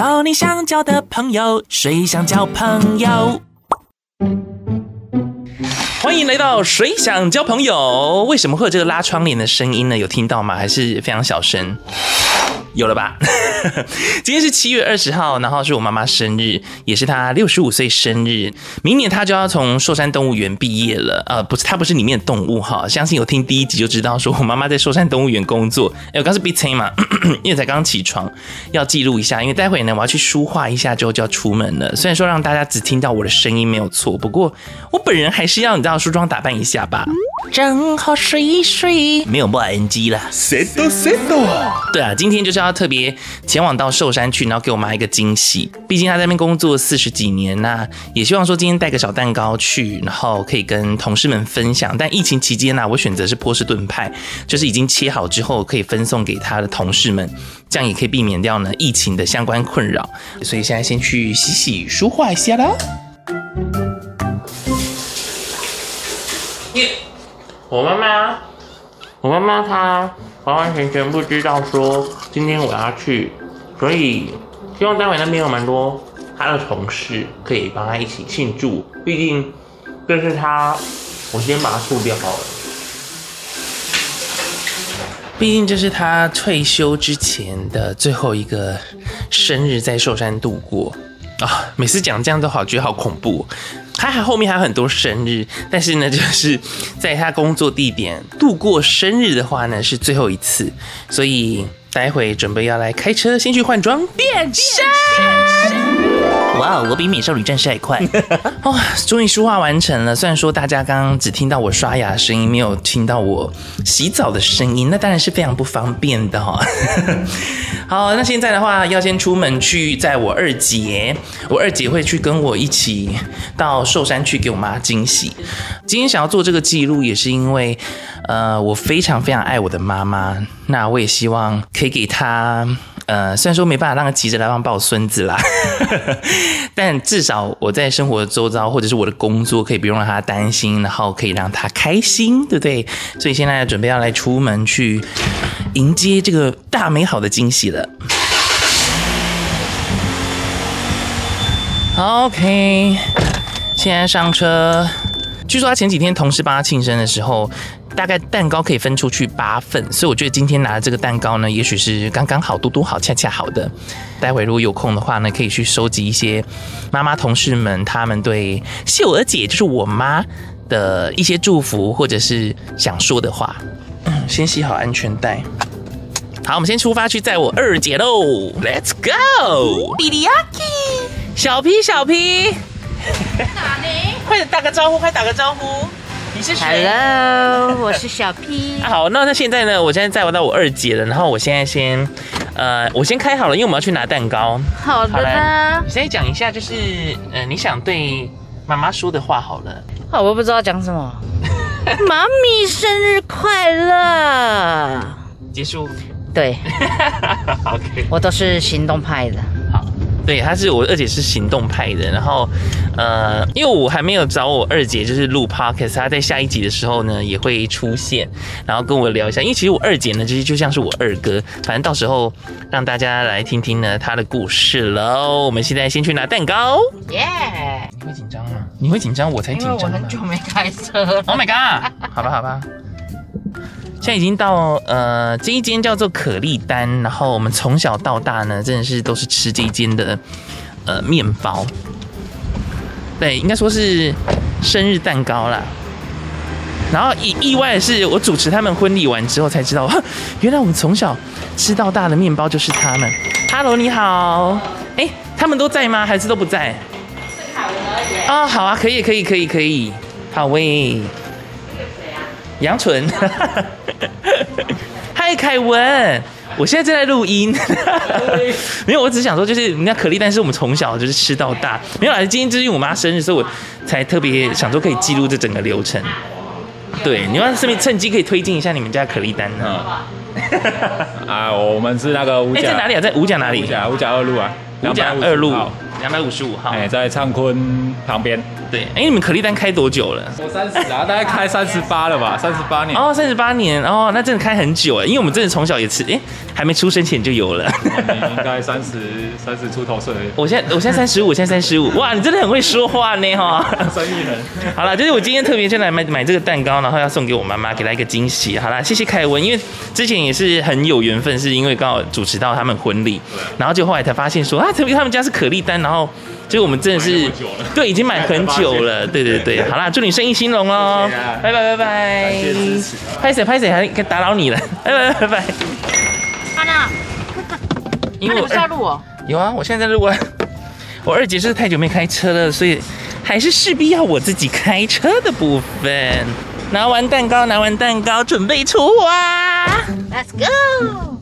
交你想交的朋友，谁想交朋友？欢迎来到谁想交朋友？为什么会有这个拉窗帘的声音呢？有听到吗？还是非常小声？有了吧？今天是七月二十号，然后是我妈妈生日，也是她六十五岁生日。明年她就要从寿山动物园毕业了。呃，不是，她不是里面的动物哈。相信有听第一集就知道，说我妈妈在寿山动物园工作。哎，我刚是闭嘴嘛，因为才刚起床，要记录一下。因为待会呢，我要去梳化一下之后就要出门了。虽然说让大家只听到我的声音没有错，不过我本人还是要你知道梳妆打扮一下吧。正好睡一睡，没有不 NG 了。Settle settle。对啊，今天就是要特别前往到寿山去，然后给我妈一个惊喜。毕竟她在那边工作四十几年，那也希望说今天带个小蛋糕去，然后可以跟同事们分享。但疫情期间呢，我选择是波士顿派，就是已经切好之后可以分送给她的同事们，这样也可以避免掉呢疫情的相关困扰。所以现在先去洗洗梳化一下啦。我妈妈，我妈妈她完完全全不知道说今天我要去，所以希望待会那边有蛮多她的同事可以帮她一起庆祝。毕竟这是她，我先把它处掉好了。毕竟这是她退休之前的最后一个生日，在寿山度过啊！每次讲这样都好，觉得好恐怖。他还后面还有很多生日，但是呢，就是在他工作地点度过生日的话呢，是最后一次，所以待会准备要来开车，先去换装变身。哇哦，我比美少女战士还快！哇，终于梳化完成了。虽然说大家刚刚只听到我刷牙的声音，没有听到我洗澡的声音，那当然是非常不方便的哈。好，那现在的话要先出门去载我二姐，我二姐会去跟我一起到寿山去给我妈惊喜。今天想要做这个记录，也是因为呃，我非常非常爱我的妈妈，那我也希望可以给她。呃，虽然说没办法让他急着来帮抱孙子啦，但至少我在生活周遭或者是我的工作，可以不用让他担心，然后可以让他开心，对不对？所以现在准备要来出门去迎接这个大美好的惊喜了。OK，现在上车。据说他前几天同事帮他庆生的时候。大概蛋糕可以分出去八份，所以我觉得今天拿的这个蛋糕呢，也许是刚刚好、嘟嘟好、恰恰好的。待会如果有空的话呢，可以去收集一些妈妈同事们他们对秀儿姐，就是我妈的一些祝福，或者是想说的话。嗯，先系好安全带。好，我们先出发去载我二姐喽，Let's go！比利亚基，小 P 小 P，哪里？快点打个招呼，快打个招呼。你是谁？Hello，我是小 P。好，那那现在呢？我现在载我到我二姐了，然后我现在先，呃，我先开好了，因为我们要去拿蛋糕。好的呢。你先讲一下，就是，呃，你想对妈妈说的话好了。好，我不知道讲什么。妈咪生日快乐。结束。对。OK。我都是行动派的。对，他是我二姐，是行动派的。然后，呃，因为我还没有找我二姐，就是录 podcast，她在下一集的时候呢也会出现，然后跟我聊一下。因为其实我二姐呢，其实就像是我二哥。反正到时候让大家来听听呢她的故事喽。我们现在先去拿蛋糕。耶!你会紧张吗？你会紧张，我才紧张。因为我很久没开车了。Oh my god！好吧，好吧。现在已经到呃这一间叫做可丽丹，然后我们从小到大呢，真的是都是吃这一间的呃面包，对，应该说是生日蛋糕啦。然后意意外的是，我主持他们婚礼完之后才知道，原来我们从小吃到大的面包就是他们。Hello，你好，哎，他们都在吗？还是都不在？啊，好啊，可以，可以，可以，可以，好喂。杨纯，嗨，凯文，我现在正在录音，没有，我只是想说，就是人家可丽丹是我们从小就是吃到大，没有啦，今天就是因为我妈生日，所以我才特别想说可以记录这整个流程。对，你要顺便趁机可以推荐一下你们家可丽丹呢？啊，我们是那个五甲，哎，在哪里啊？在五甲哪里？五甲五甲二路啊，五甲二路。两百五十五号。哎，在畅坤旁边。对，哎，你们可丽丹开多久了？我三十啊，大概开三十八了吧，三十八年。哦，三十八年哦，那真的开很久哎，因为我们真的从小也吃，哎，还没出生前就有了。你应该三十三十出头岁。我现在我现在三十五，现在三十五。哇，你真的很会说话呢哈。生意人。好了，就是我今天特别就来买买这个蛋糕，然后要送给我妈妈，给她一个惊喜。好了，谢谢凯文，因为之前也是很有缘分，是因为刚好主持到他们婚礼，然后就后来才发现说啊，特别他们家是可丽丹，然后。就我们真的是对，已经买很久了，对对对，好啦，祝你生意兴隆哦，拜拜拜拜，拍谁拍谁还打扰你了，拜 拜拜拜。阿娜，因为你不是要录我？有啊，我现在在录啊。我二姐是太久没开车了，所以还是势必要我自己开车的部分。拿完蛋糕，拿完蛋糕，准备出发，Let's go。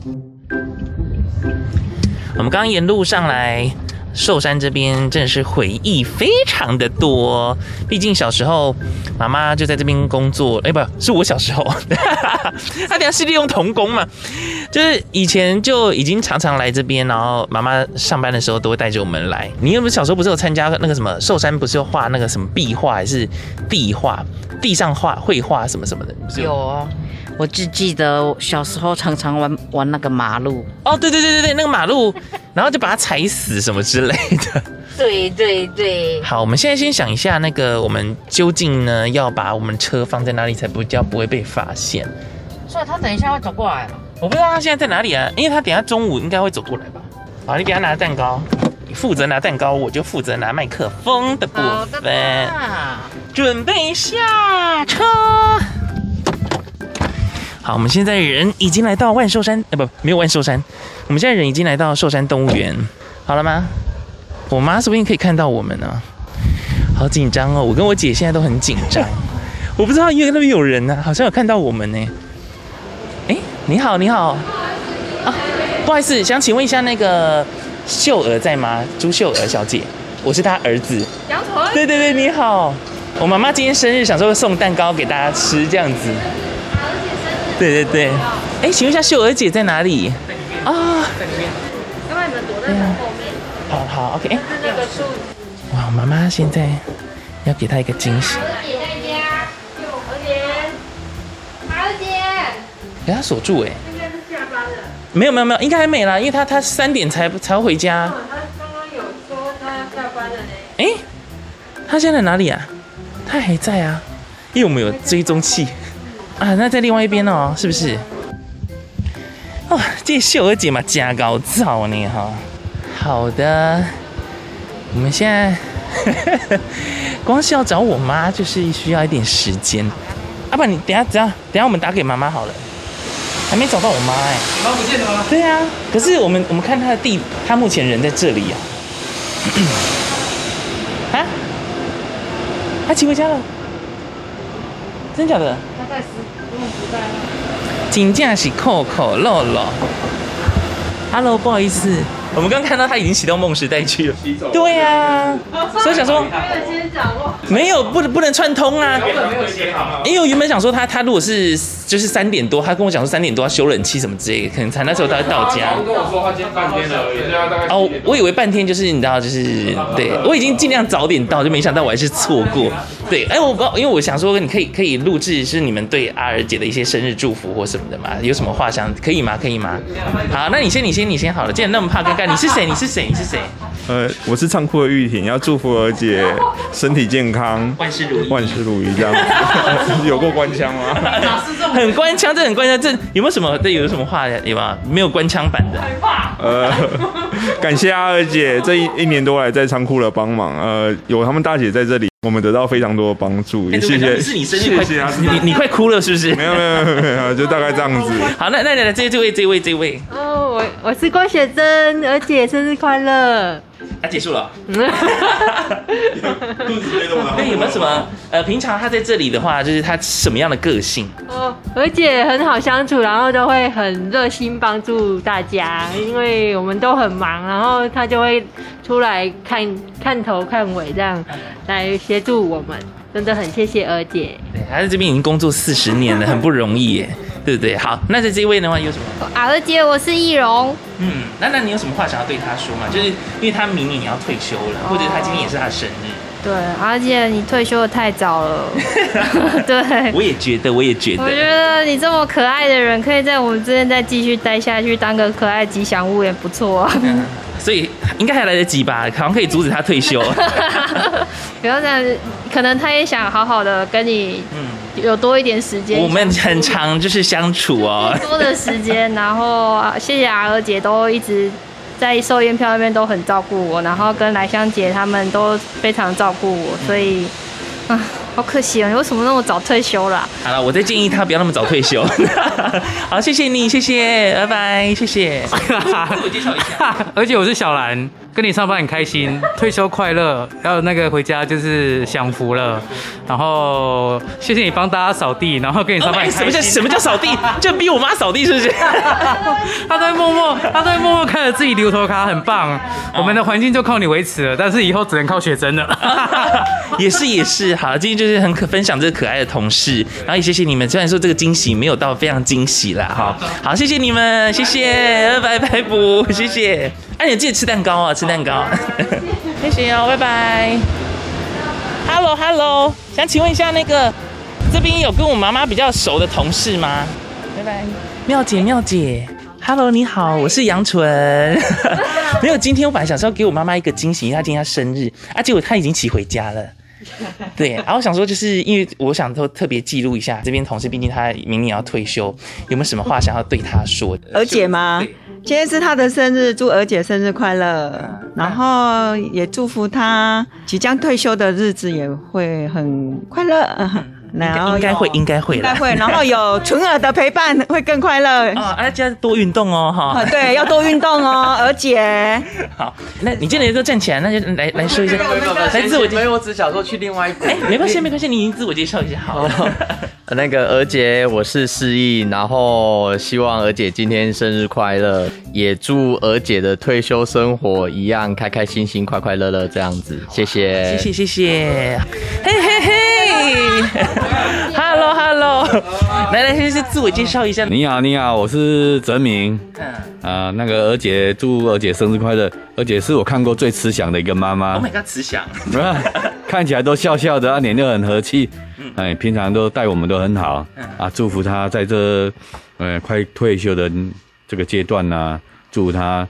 我们刚刚沿路上来。寿山这边真的是回忆非常的多，毕竟小时候妈妈就在这边工作，哎、欸，不是我小时候，他等下是利用童工嘛，就是以前就已经常常来这边，然后妈妈上班的时候都会带着我们来。你有没有小时候不是有参加那个什么寿山不是有画那个什么壁画还是地画，地上画绘画什么什么的？有，有啊，我只记得小时候常常玩玩那个马路。哦，对对对对对，那个马路。然后就把它踩死什么之类的。对对对。好，我们现在先想一下，那个我们究竟呢要把我们车放在哪里才不叫不会被发现？所以他等一下会走过来了。我不知道他现在在哪里啊，因为他等下中午应该会走过来吧。好，你给他拿蛋糕，你负责拿蛋糕，我就负责拿麦克风的部分。准备下车。好，我们现在人已经来到万寿山，呃，不，没有万寿山。我们现在人已经来到寿山动物园，好了吗？我妈说不定可以看到我们呢，好紧张哦！我跟我姐现在都很紧张，我不知道因为那边有人呢，好像有看到我们呢。哎，你好，你好，啊，不好意思，想请问一下那个秀娥在吗？朱秀娥小姐，我是她儿子。杨纯。对对对，你好，我妈妈今天生日，想说送蛋糕给大家吃，这样子。对对对，哎，请问一下秀娥姐在哪里？啊，在里面。要不然你们躲在后面。好好，OK。是那个树。哇，妈妈现在要给她一个惊喜。儿姐在家，何姐，儿姐。给她锁住哎。应该是下班了。没有没有没有，应该还没啦，因为她她三点才才会回家。他刚刚有说她要下班了呢。哎，他现在哪里啊？她还在啊，因为我们有追踪器。啊，那在另外一边哦，是不是？哦，这秀儿姐嘛，加高照呢哈。好的，我们现在呵呵 光是要找我妈，就是需要一点时间。阿、啊、不，你等下，等下，等下，我们打给妈妈好了。还没找到我妈哎、欸。妈不见了吗？对啊，可是我们我们看她的地，她目前人在这里啊。啊？她骑回家了？真假的？她在时用时代吗？真正是可可乐乐。Hello，不好意思。我们刚看到他已经骑到梦时代去了。对呀，所以想说，没有不不能串通啊。因为我原本想说他他如果是就是三点多，他跟我讲说三点多要修冷气什么之类的，可能才那时候他会到家。跟我说他今天半天了，哦，我以为半天就是你知道就是对，我已经尽量早点到，就没想到我还是错过。对，哎，我不知道，因为我想说你可以可以录制是你们对阿尔姐的一些生日祝福或什么的嘛？有什么话想可以吗？可以吗？好，那你先你先你先好了，既然那么怕尴尬。你是谁？你是谁？你是谁？呃，我是仓库的玉婷，要祝福儿姐身体健康，万事如意，万事如意这样。有过官腔吗？很官腔，这很官腔，这有没有什么？这有什么话有吗？没有官腔版的。呃，感谢阿娥姐这一一年多来在仓库的帮忙，呃，有他们大姐在这里，我们得到非常多的帮助，也谢谢。是你生日快乐啊！你你快哭了是不是？没有没有没有，就大概这样子。好，那那来来，这这位这位这位。哦，我我是郭雪珍，而且生日快乐。啊，结束了。肚子被动了。那有没有什么？呃，平常他在这里的话，就是他什么样的个性？哦，而且很好相处，然后都会很热心帮助大家，因为我们都很忙，然后他就会出来看看头看尾这样来协助我们，真的很谢谢儿姐。对，他在这边已经工作四十年了，很不容易耶。对不对？好，那在这一位的话有什么？阿姐，我是易容。嗯，那那你有什么话想要对她说吗？就是因为她明年也要退休了，或者她今天也是她的生日。对，而且，你退休的太早了。对，我也觉得，我也觉得。我觉得你这么可爱的人，可以在我们这边再继续待下去，当个可爱吉祥物也不错啊。嗯，所以应该还来得及吧？好像可以阻止他退休。不要这样，可能他也想好好的跟你，有多一点时间。我们很长就是相处哦，多的时间。然后谢谢阿娥姐都一直。在寿宴票那边都很照顾我，然后跟来香姐他们都非常照顾我，所以啊，好可惜啊，你为什么那么早退休啦？好了，我再建议他不要那么早退休。好，谢谢你，谢谢，拜拜，谢谢。自我介绍一下，而且我是小兰。跟你上班很开心，退休快乐，然后那个回家就是享福了。然后谢谢你帮大家扫地，然后跟你上班很开心。什么叫什么叫扫地？就逼我妈扫地是不是？他在默默，他在默默看着自己留头卡，很棒。我们的环境就靠你维持了，但是以后只能靠雪珍了。也是也是，好，今天就是很可分享这个可爱的同事，然后也谢谢你们。虽然说这个惊喜没有到非常惊喜啦，好好谢谢你们，谢谢，拜拜不，谢谢。哎，你记得吃蛋糕啊，吃蛋糕。谢谢哦，拜拜。Hello，Hello，想请问一下，那个这边有跟我妈妈比较熟的同事吗？拜拜。妙姐，妙姐，Hello，你好，我是杨纯。没有，今天我本来想说要给我妈妈一个惊喜，因为她今天她生日，啊，结果她已经骑回家了。对，然后想说，就是因为我想说特别记录一下这边同事，毕竟他明年要退休，有没有什么话想要对他说的？娥姐吗？今天是他的生日，祝儿姐生日快乐，然后也祝福他即将退休的日子也会很快乐。然后应该会，应该会，应该会。然后有 纯儿的陪伴，会更快乐。啊，而且多运动哦，哈。对，要多运动哦，娥姐。好，那你现在都站起来，那就来来说一下，来自我介绍。没有，我只想说去另外一边。哎，没关系，没关系，你已经自我介绍一下好了。那个娥姐，我是示意，然后希望娥姐今天生日快乐，也祝娥姐的退休生活一样开开心心、快快乐乐这样子。谢谢，谢谢，谢谢。嘿嘿嘿 来来，先是自我介绍一下。你好，你好，我是泽明。嗯。啊，那个娥姐，祝娥姐生日快乐。娥姐是我看过最慈祥的一个妈妈。Oh my god，慈祥。看起来都笑笑的，脸就很和气。哎，平常都待我们都很好，啊，祝福她在这，呃，快退休的这个阶段呢、啊，祝福他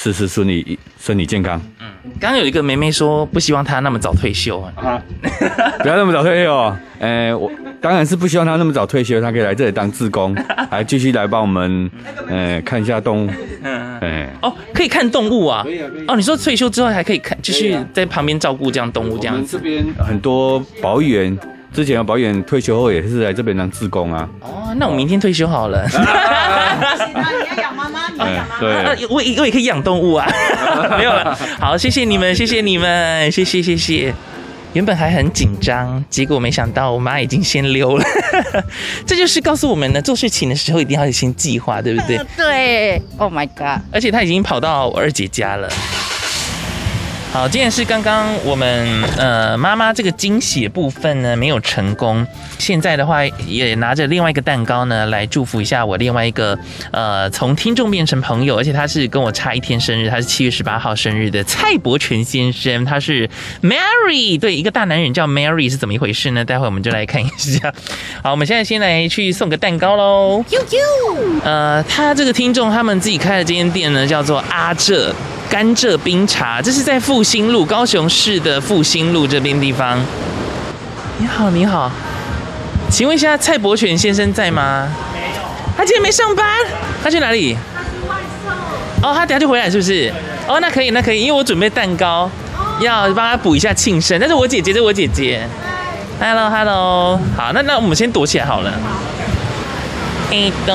事事顺利，身体健康。嗯，刚刚有一个妹妹说不希望他那么早退休啊，不要那么早退休。哎，我当然是不希望他那么早退休，他可以来这里当志工，还继续来帮我们，呃，看一下动物。嗯哎，哦，可以看动物啊？可以啊，可以。哦，你说退休之后还可以看，继续在旁边照顾这样动物这样子。这边很多保育员。之前的保险退休后也是来这边当志工啊。哦，那我明天退休好了。那 你要养妈妈，你要养妈妈。对，我我也可以养动物啊。没有了。好，谢谢你们，谢谢你们，谢谢谢谢。原本还很紧张，结果没想到我妈已经先溜了。这就是告诉我们呢，做事情的时候一定要先计划，对不对？对。Oh my god！而且她已经跑到我二姐家了。好，今天是刚刚我们呃妈妈这个惊喜的部分呢没有成功，现在的话也拿着另外一个蛋糕呢来祝福一下我另外一个呃从听众变成朋友，而且他是跟我差一天生日，他是七月十八号生日的蔡伯权先生，他是 Mary，对，一个大男人叫 Mary 是怎么一回事呢？待会我们就来看一下。好，我们现在先来去送个蛋糕喽。呦呦，呃，他这个听众他们自己开的这间店呢叫做阿浙。甘蔗冰茶，这是在复兴路，高雄市的复兴路这边地方。你好，你好，请问一下蔡伯权先生在吗？没有，他今天没上班，他去哪里？外送。哦，他等下就回来是不是？哦，那可以，那可以，因为我准备蛋糕，要帮他补一下庆生。但是我姐姐，这是我姐姐。Hello，Hello，好，那那我们先躲起来好了。一咚，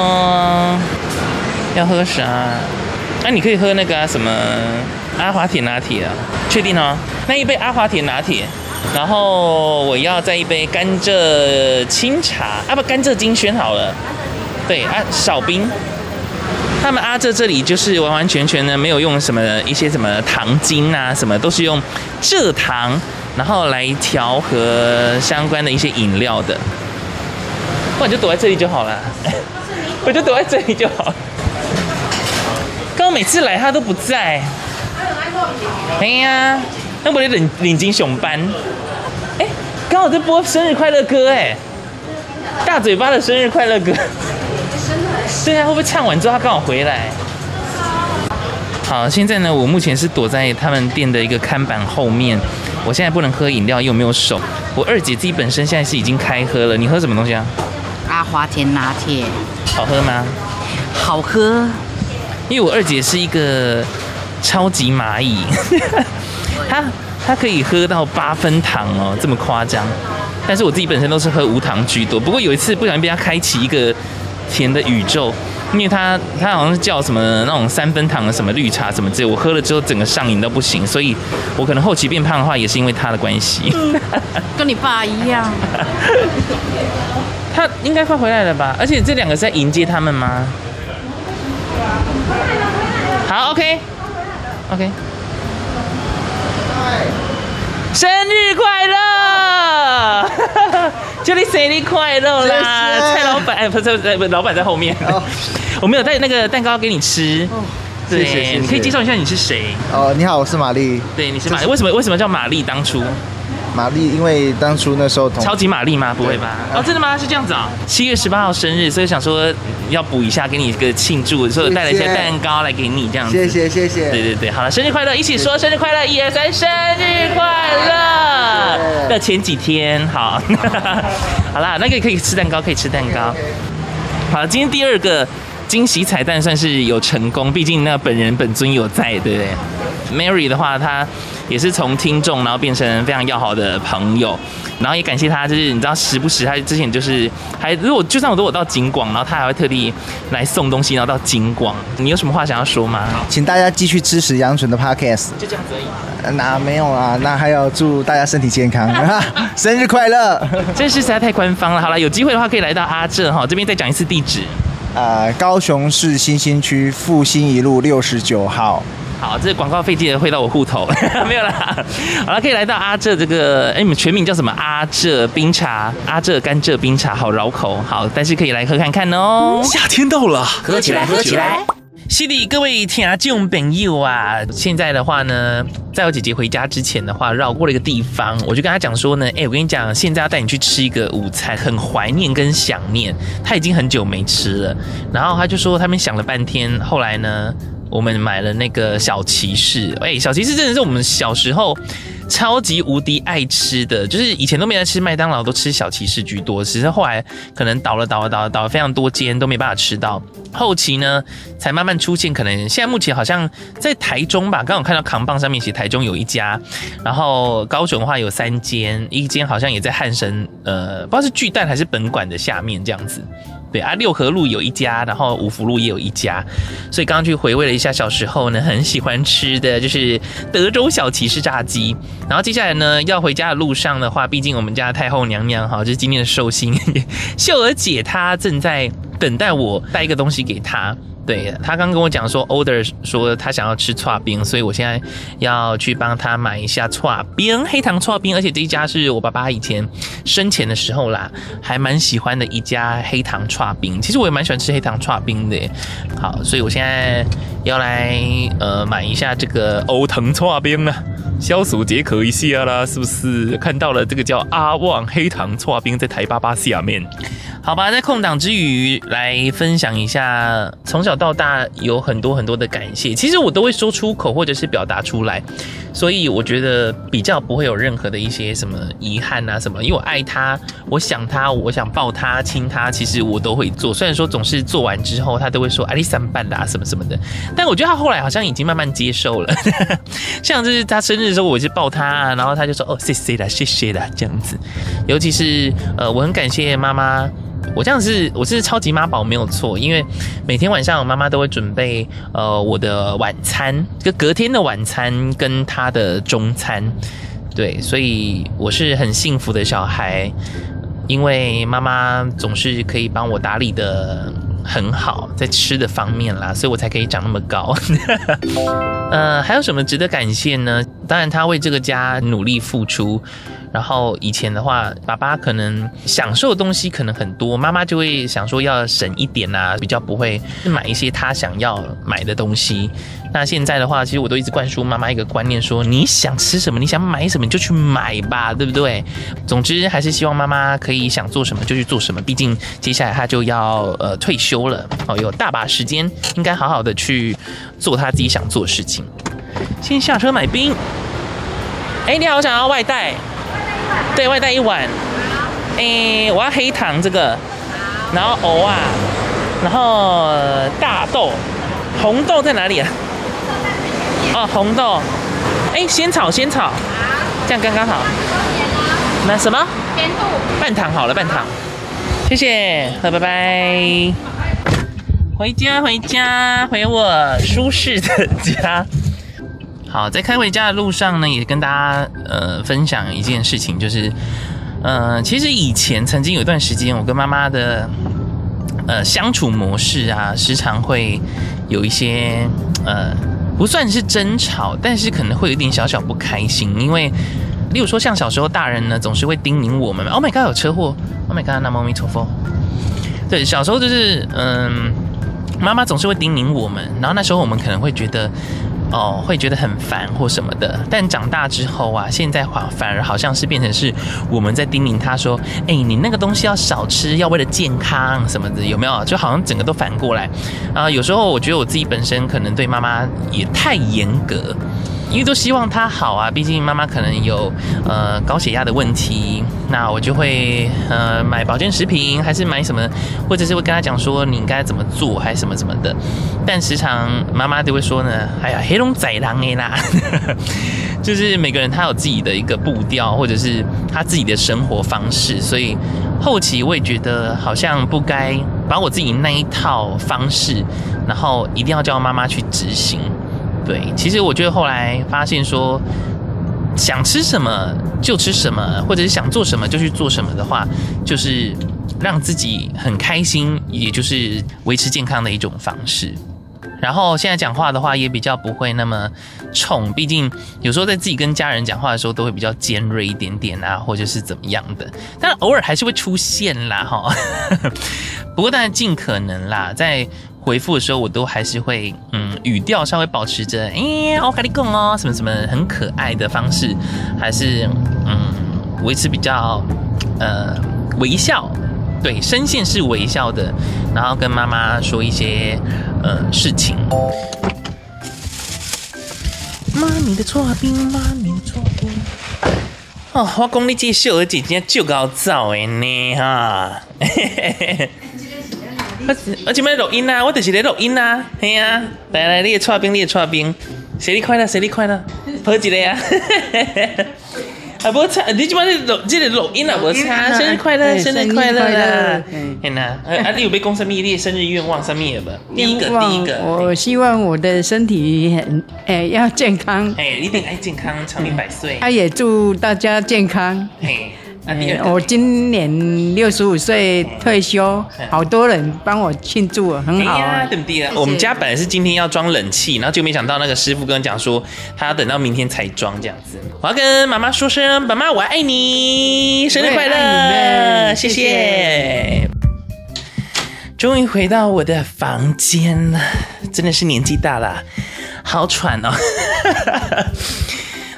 要喝啥？那、你可以喝那个、什么阿华田拿铁啊？确定哦。那一杯阿华田拿铁，然后我要再一杯甘蔗清茶啊，不甘蔗金萱好了。对啊，少冰。他们阿浙这里就是完完全全的没有用什么一些什么糖精啊，什么都是用蔗糖，然后来调和相关的一些饮料的。不然就躲在这里就好了。我就躲在这里就好。刚刚每次来他都不在。哎呀，那我得领领金熊班。哎，刚好在播生日快乐歌哎，大嘴巴的生日快乐歌。对啊，会不会唱完之后他刚好回来？好，现在呢，我目前是躲在他们店的一个看板后面。我现在不能喝饮料，又没有手。我二姐自己本身现在是已经开喝了。你喝什么东西啊？阿华田拿铁，好喝吗？好喝。因为我二姐是一个超级蚂蚁，她她可以喝到八分糖哦，这么夸张。但是我自己本身都是喝无糖居多。不过有一次不小心被她开启一个甜的宇宙，因为她她好像是叫什么那种三分糖的什么绿茶什么之类，我喝了之后整个上瘾都不行，所以我可能后期变胖的话也是因为她的关系。跟你爸一样。他应该快回来了吧？而且这两个是在迎接他们吗？好，OK，OK，生日快乐！祝你生日快乐啦！蔡老板，哎，不是，不是，老板在后面。我没有带那个蛋糕给你吃。对，谢谢，谢谢。你可以介绍一下你是谁？哦，你好，我是玛丽。对，你是玛丽。为什么？为什么叫玛丽？当初？玛丽，因为当初那时候超级玛丽吗？不会吧？哦，真的吗？是这样子啊、哦！七月十八号生日，所以想说要补一下，给你一个庆祝，所以带了一些蛋糕来给你，这样子。谢谢谢谢。对对对，好了，生日快乐！一起说生日快乐！一二三，生日快乐！那前几天，好，好啦，那个可以吃蛋糕，可以吃蛋糕。好了，今天第二个惊喜彩蛋算是有成功，毕竟那本人本尊有在，对不对？Mary 的话，她。也是从听众，然后变成非常要好的朋友，然后也感谢她，就是你知道时不时她之前就是还如果就算我如果到景广，然后她还会特地来送东西，然后到景广，你有什么话想要说吗？请大家继续支持杨纯的 Podcast，就这样子而已。那没有啊，那还要祝大家身体健康，生日快乐！真是实在太官方了。好了，有机会的话可以来到阿正哈这边再讲一次地址，呃，高雄市新兴区复兴一路六十九号。好，这个广告费记得汇到我户头，没有啦。好了，可以来到阿浙这个，哎，你们全名叫什么？阿浙冰茶，阿浙甘蔗冰茶，好绕口。好，但是可以来喝看看哦。夏天到了，喝起来，喝起来。犀利，各位听众朋友啊，现在的话呢，在我姐姐回家之前的话，绕过了一个地方，我就跟她讲说呢，哎，我跟你讲，现在要带你去吃一个午餐，很怀念跟想念，她已经很久没吃了。然后她就说他们想了半天，后来呢？我们买了那个小骑士，哎，小骑士真的是我们小时候超级无敌爱吃的，就是以前都没在吃麦当劳，都吃小骑士居多。只是后来可能倒了倒了倒了倒了非常多间都没办法吃到，后期呢才慢慢出现。可能现在目前好像在台中吧，刚好看到扛棒上面写台中有一家，然后高雄的话有三间，一间好像也在汉神，呃，不知道是巨蛋还是本馆的下面这样子。对啊，六合路有一家，然后五福路也有一家，所以刚刚去回味了一下小时候呢，很喜欢吃的就是德州小骑士炸鸡。然后接下来呢，要回家的路上的话，毕竟我们家太后娘娘哈，就是今天的寿星 秀儿姐，她正在等待我带一个东西给她。对，他刚跟我讲说，order 说他想要吃串冰，所以我现在要去帮他买一下串冰，黑糖串冰，而且这一家是我爸爸以前生前的时候啦，还蛮喜欢的一家黑糖串冰。其实我也蛮喜欢吃黑糖串冰的。好，所以我现在要来呃买一下这个欧藤串冰啊，消暑解渴一下啦，是不是？看到了这个叫阿旺黑糖串冰在台爸爸下面。好吧，在空档之余来分享一下，从小到大有很多很多的感谢，其实我都会说出口或者是表达出来，所以我觉得比较不会有任何的一些什么遗憾啊什么，因为我爱他，我想他，我想抱他亲他，其实我都会做。虽然说总是做完之后他都会说阿里山办啦什么什么的，但我觉得他后来好像已经慢慢接受了。像这是他生日的时候，我是抱他，然后他就说哦谢谢啦谢谢啦这样子。尤其是呃，我很感谢妈妈。我这样是，我是超级妈宝没有错，因为每天晚上我妈妈都会准备呃我的晚餐，就隔天的晚餐跟她的中餐，对，所以我是很幸福的小孩，因为妈妈总是可以帮我打理得很好，在吃的方面啦，所以我才可以长那么高。呃，还有什么值得感谢呢？当然她为这个家努力付出。然后以前的话，爸爸可能享受的东西可能很多，妈妈就会想说要省一点啊，比较不会买一些他想要买的东西。那现在的话，其实我都一直灌输妈妈一个观念说，说你想吃什么，你想买什么，你就去买吧，对不对？总之还是希望妈妈可以想做什么就去做什么，毕竟接下来她就要呃退休了哦，有大把时间，应该好好的去做她自己想做的事情。先下车买冰。哎，你好，我想要外带。对，外带一碗。哎，我要黑糖这个，然后藕啊，然后大豆，红豆在哪里啊？哦，红豆。哎，仙草，仙草，这样刚刚好。那什么？半糖好了，半糖。谢谢，好，拜拜。回家，回家，回我舒适的家。好，在开回家的路上呢，也跟大家呃分享一件事情，就是，呃，其实以前曾经有一段时间，我跟妈妈的呃相处模式啊，时常会有一些呃不算是争吵，但是可能会有点小小不开心，因为例如说像小时候大人呢总是会叮咛我们，Oh my God，有车祸，Oh my God，南无阿弥陀佛。对，小时候就是嗯，妈妈总是会叮咛我们，然后那时候我们可能会觉得。哦，会觉得很烦或什么的，但长大之后啊，现在反反而好像是变成是我们在叮咛他说，哎，你那个东西要少吃，要为了健康什么的，有没有？就好像整个都反过来啊。有时候我觉得我自己本身可能对妈妈也太严格。因为都希望他好啊，毕竟妈妈可能有呃高血压的问题，那我就会呃买保健食品，还是买什么，或者是会跟他讲说你应该怎么做，还是什么什么的。但时常妈妈都会说呢，哎呀，黑龙仔狼哎啦，就是每个人他有自己的一个步调，或者是他自己的生活方式，所以后期我也觉得好像不该把我自己那一套方式，然后一定要叫妈妈去执行。对，其实我觉得后来发现说，想吃什么就吃什么，或者是想做什么就去做什么的话，就是让自己很开心，也就是维持健康的一种方式。然后现在讲话的话也比较不会那么冲，毕竟有时候在自己跟家人讲话的时候都会比较尖锐一点点啊，或者是怎么样的，但偶尔还是会出现啦哈。不过当然尽可能啦，在。回复的时候，我都还是会，嗯，语调稍微保持着，哎、欸，我跟你讲哦，什么什么很可爱的方式，还是，嗯，维持比较，呃，微笑，对，声线是微笑的，然后跟妈妈说一些，呃，事情。妈咪的剉冰，妈咪的错冰。哦，我讲你这小儿姐姐就搞造的呢，哈。我我前面录音啊，我就是在录音啊，嘿啊，来来，你也串冰，你也串冰，生日快乐，生日快乐，好一个呀，啊，无差，你即摆咧录，即个录音啊，无差，生日快乐，生日快乐啦，嘿呐，啊，你有没讲什么？你的生日愿望什么的吧？第一个，第一个，我希望我的身体很，诶，要健康，诶，一定爱健康，长命百岁，他也祝大家健康，嘿。嗯、我今年六十五岁退休，好多人帮我庆祝，很好啊，对不对啊？我们家本来是今天要装冷气，然后就没想到那个师傅跟我讲说，他要等到明天才装这样子。我要跟妈妈说声，妈妈我爱你，生日快乐，谢谢。终于回到我的房间了，真的是年纪大了，好喘哦。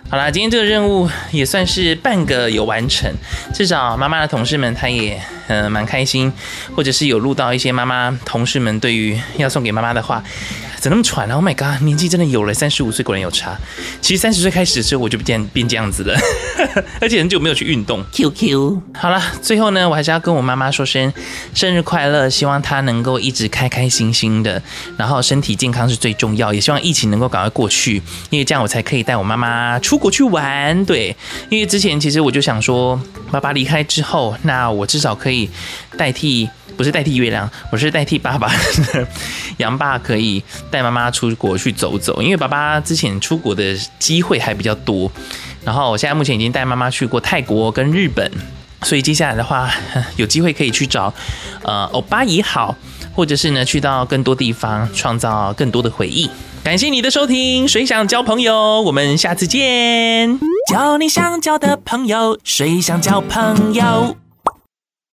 好啦，今天这个任务也算是半个有完成，至少妈妈的同事们她也嗯、呃、蛮开心，或者是有录到一些妈妈同事们对于要送给妈妈的话。怎么那么喘啊？Oh my god，年纪真的有了，三十五岁果然有差。其实三十岁开始的时候我就变变这样子了，而且很久没有去运动。QQ，好了，最后呢，我还是要跟我妈妈说声生日快乐，希望她能够一直开开心心的，然后身体健康是最重要，也希望疫情能够赶快过去，因为这样我才可以带我妈妈出国去玩。对，因为之前其实我就想说，爸爸离开之后，那我至少可以代替。不是代替月亮，我是代替爸爸。杨爸可以带妈妈出国去走走，因为爸爸之前出国的机会还比较多。然后我现在目前已经带妈妈去过泰国跟日本，所以接下来的话有机会可以去找呃欧巴也好，或者是呢去到更多地方，创造更多的回忆。感谢你的收听，谁想交朋友，我们下次见。交你想交的朋友，谁想交朋友。